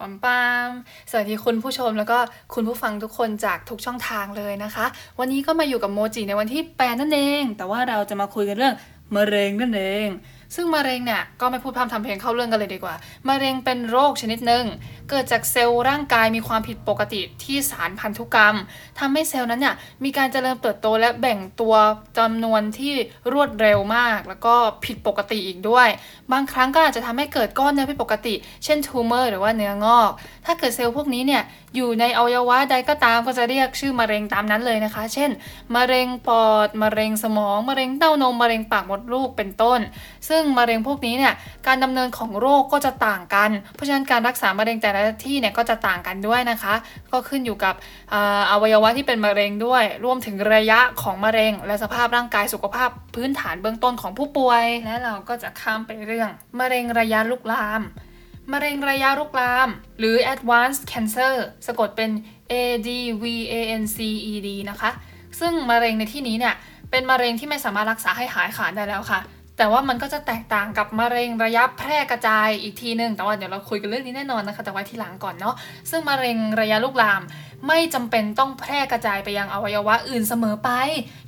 ปัมปามสวัสดีคุณผู้ชมแล้วก็คุณผู้ฟังทุกคนจากทุกช่องทางเลยนะคะ วันนี้ก็มาอยู่กับโมจิในวันที่ 8 นั่นเอง แต่ว่าเราจะมาคุยกันเรื่องมะเร็งนั่นเองซึ่งมะเร็งเนี่ยก็ไม่พูดพร่ำทำเพลงเข้าเรื่องกันเลยดีกว่ามะเร็งเป็นโรคชนิดหนึ่งเกิดจากเซลล์ร่างกายมีความผิดปกติที่สารพันธุกรรมทำให้เซลล์นั้นเนี่ยมีการเจริญเติบโตและแบ่งตัวจำนวนที่รวดเร็วมาก แล้วก็ผิดปกติอีกด้วย บางครั้งก็อาจจะทำให้เกิดก้อนเนื้อผิดปกติ เช่นทูเมอร์หรือว่าเนื้องอก ถ้าเกิดเซลล์พวกนี้เนี่ยอยู่ในอวัยวะใดก็ตามก็จะเรียกชื่อมะเร็งตามนั้นเลยนะคะ เช่น มะเร็งปอด มะเร็งสมอง มะเร็งเต้านม มะเร็งปากมดลูก เป็นต้น ซึ่งึ่งมะเร็งพวกนี้เนี่ยการดำเนินของโรคก็จะต่างกัน เพราะฉะนั้นการรักษามะเร็งแต่ละที่เนี่ยก็จะต่างกันด้วยนะคะ ก็ขึ้นอยู่กับอวัยวะที่เป็นมะเร็งด้วย รวมถึงระยะของมะเร็ง และสภาพร่างกายสุขภาพพื้นฐานเบื้องต้นของผู้ป่วย และเราก็จะข้ามไปเรื่อง มะเร็งระยะลุกลาม มะเร็งระยะลุกลาม หรือ advanced cancer สะกดเป็น A D V A N C E D นะคะ ซึ่งมะเร็งในที่นี้เนี่ยเป็นมะเร็งที่ไม่สามารถรักษาให้หายขาดได้แล้วค่ะ แต่ว่ามันก็จะแตกต่างกับมะเร็งระยะแพร่กระจายอีกทีหนึ่งแต่ว่าเดี๋ยวเราคุยกันเรื่องนี้แน่นอนนะคะ แต่ไว้ทีหลังก่อนเนาะซึ่งมะเร็งระยะลุกลาม ไม่จำเป็นต้องแพร่กระจายไปยังอวัยวะอื่นเสมอไป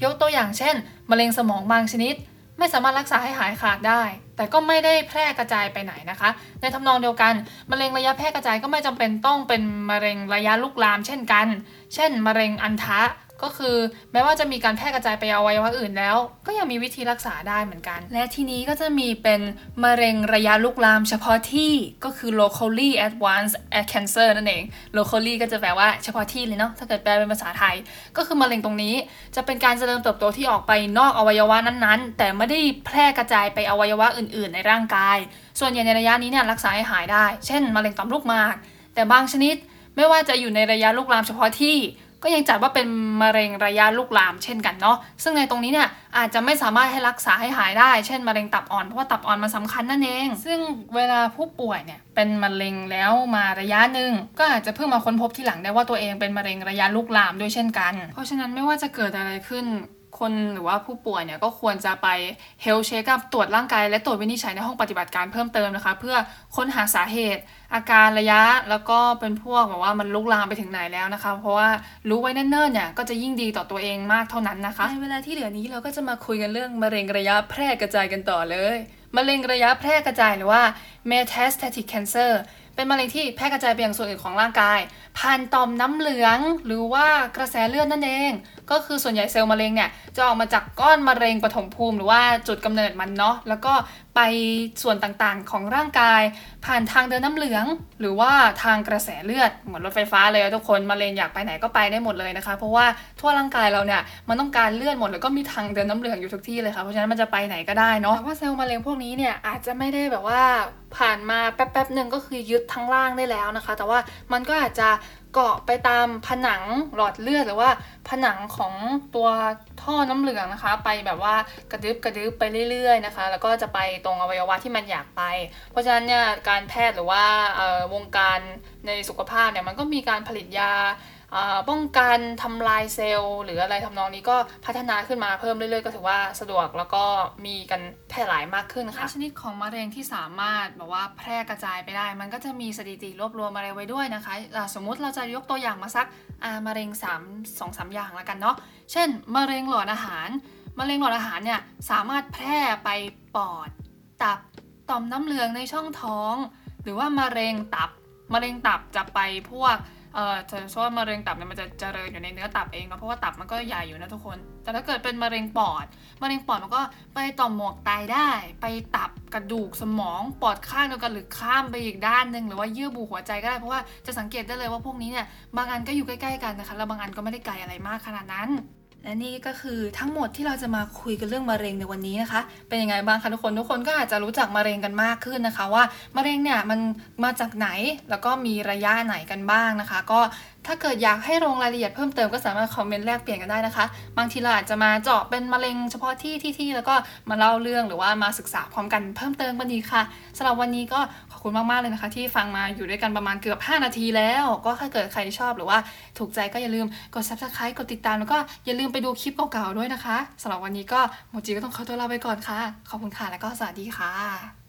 ยกตัวอย่างเช่น มะเร็งสมองบางชนิด ไม่สามารถรักษาให้หายขาดได้ แต่ก็ไม่ได้แพร่กระจายไปไหนนะคะ ในทำนองเดียวกัน มะเร็งระยะแพร่กระจายก็ไม่จำเป็นต้องเป็นมะเร็งระยะลุกลาม เช่นกัน เช่น มะเร็งอันทะ ก็คือแม้ว่าจะมีการแพร่กระจายไปอวัยวะอื่นแล้ว ก็ยังมีวิธีรักษาได้เหมือนกัน และทีนี้ก็จะมีเป็นมะเร็งระยะลุกลามเฉพาะที่ก็คือ locally advanced cancer นั่นเอง locally ก็จะแปลว่าเฉพาะที่เลยเนาะถ้าเกิดแปลเป็นภาษาไทย ก็คือมะเร็งตรงนี้จะเป็นการเจริญเติบโตที่ออกไปนอกอวัยวะนั้นๆ แต่ไม่ได้แพร่กระจายไปอวัยวะอื่น ๆ ในร่างกาย ส่วนใหญ่ในระยะนี้เนี่ยรักษาให้หายได้ เช่นมะเร็งต่อมลูกหมาก แต่บางชนิดไม่ว่าจะอยู่ในระยะลุกลามเฉพาะที่ ก็ยังจัดว่าเป็นมะเร็งระยะลุกลามเช่นกันเนาะซึ่งในตรงนี้เนี่ยอาจจะไม่สามารถให้รักษาให้หายได้ เช่นมะเร็งตับอ่อนเพราะว่าตับอ่อนมันสาคัญนั่นเอง ซึ่งเวลาผู้ป่วยเนี่ยเป็นมะเร็งแล้วมาระยะหนึ่งก็อาจจะเพิ่งมาค้นพบที่หลังได้ว่าตัวเองเป็นมะเร็งระยะลุกลามด้วยเช่นกัน เพราะฉะนั้นไม่ว่าจะเกิดอะไรขึ้น คนหรือว่าผู้ป่วยเนี่ยก็ควรจะไปเฮลเช็คกับตรวจร่างกายและตรวจวินิจฉัยในห้องปฏิบัติการเพิ่มเติมนะคะ เพื่อค้นหาสาเหตุ อาการระยะแล้วก็เป็นพวกแบบว่ามันลุกลามไปถึงไหนแล้วนะคะ เพราะว่ารู้ไว้เนิ่นๆเนี่ยก็จะยิ่งดีต่อตัวเองมากเท่านั้นนะคะในเวลาที่เหลือนี้เราก็จะมาคุยกันเรื่องมะเร็งระยะแพร่กระจายกันต่อเลยมะเร็งระยะแพร่กระจายหรือว่า metastatic cancer เป็นมะเร็งที่แพร่กระจายไปยังส่วนอื่นของร่างกาย ผ่านต่อมน้ำเหลือง หรือว่ากระแสเลือดนั่นเอง ก็คือส่วนใหญ่เซลล์มะเร็งเนี่ยจะออกมาจากก้อนมะเร็งปฐมภูมิหรือว่าจุดกำเนิดมันเนาะแล้วก็ไปส่วนต่างๆของร่างกาย ผ่านทางเดินน้ำเหลือง หรือว่าทางกระแสเลือดเหมือนรถไฟฟ้าเลยทุกคนมะเร็งอยากไปไหนก็ไปได้หมดเลยนะคะ เพราะว่าทั่วร่างกายเราเนี่ยมันต้องการเลือดหมดแล้วก็มีทางเดินน้ำเหลืองอยู่ทุกที่เลยค่ะเพราะฉะนั้นมันจะไปไหนก็ได้เนาะแต่ว่าเซลล์มะเร็งพวกนี้เนี่ยอาจจะไม่ได้แบบว่าผ่านมาแป๊บๆหนึ่งก็คือยึดทั้งล่างได้แล้วนะคะ แต่ว่ามันก็อาจจะ เกาะไปตามผนังหลอดเลือดหรือว่าผนังของตัวท่อน้ำเหลืองนะคะ ไปแบบว่ากระดึบกระดึบไปเรื่อยๆนะคะ แล้วก็จะไปตรงอวัยวะที่มันอยากไป เพราะฉะนั้นเนี่ยการแพทย์หรือว่าวงการในสุขภาพเนี่ยมันก็มีการผลิตยา ป้องกันทำลายเซลล์หรืออะไรทำนองนี้ก็พัฒนาขึ้นมาเพิ่มเรื่อยๆ ก็ถือว่าสะดวกแล้วก็มีกันแพร่หลายมากขึ้นค่ะชนิดของมะเร็งที่สามารถแบบว่าแพร่กระจายไปได้ มันก็จะมีสถิติรวบรวมอะไรไว้ด้วยนะคะะสมมุติเราจะยกตัวอย่างมาสักมะเร็ง3 2 3อย่างล้วกันเนาะเช่นมะเร็งหลอดอาหารมะเร็งหลอดอาหารเนี่ยสามารถแพร่ไปปอด ตับต่อมน้ำเหลืองในช่องท้อง หรือว่ามะเร็งตับมะเร็งตับจะไปพวก เอ่อจะช่ว่ามะเร็งตับเนี่ยมันจะเจริญอยู่ในเนื้อตับเองเนาะเพราะว่าตับมันก็ใหญ่อยู่นะทุกคน แต่ถ้าเกิดเป็นมะเร็งปอดมะเร็งปอดมันก็ไปต่อมหมวกไตได้ ไปตับกระดูกสมองปอดข้างเดียวกันหรือข้ามไปอีกด้านหนึ่งหรือว่าเยื่อบุหัวใจก็ได้เพราะว่าจะสังเกตได้เลยว่าพวกนี้เนี่ยบางอันก็อยู่ใกล้ๆกันนะคะแล้วบางอันก็ไม่ได้ไกลอะไรมากขนาดนั้น และนี่ก็คือทั้งหมดที่เราจะมาคุยกันเรื่องมะเร็งในวันนี้นะคะ เป็นยังไงบ้างคะทุกคนทุกคนก็อาจจะรู้จักมะเร็งกันมากขึ้นนะคะ ว่ามะเร็งเนี่ยมันมาจากไหนแล้วก็มีระยะไหนกันบ้างนะคะ ก็ ถ้าเกิดอยากให้ลงรายละเอียดเพิ่มเติมก็สามารถคอมเมนต์แลกเปลี่ยนกันได้นะคะ บางทีเราอาจจะมาเจาะเป็นมะเร็งเฉพาะที่ที่ที่แล้วก็มาเล่าเรื่องหรือว่ามาศึกษาพร้อมกันเพิ่มเติมกันดีค่ะสำหรับวันนี้ก็ขอบคุณมากๆเลยนะคะ ที่ฟังมาอยู่ด้วยกันประมาณเกือบ 5 นาทีแล้ว ก็ถ้าเกิดใครชอบหรือว่าถูกใจก็อย่าลืมกด subscribe กดติดตามแล้วก็อย่าลืมไปดูคลิปเก่าๆด้วยนะคะสำหรับวันนี้ก็โมจิก็ต้องขอตัวลาไปก่อนค่ะ ขอบคุณค่ะแล้วก็สวัสดีค่ะ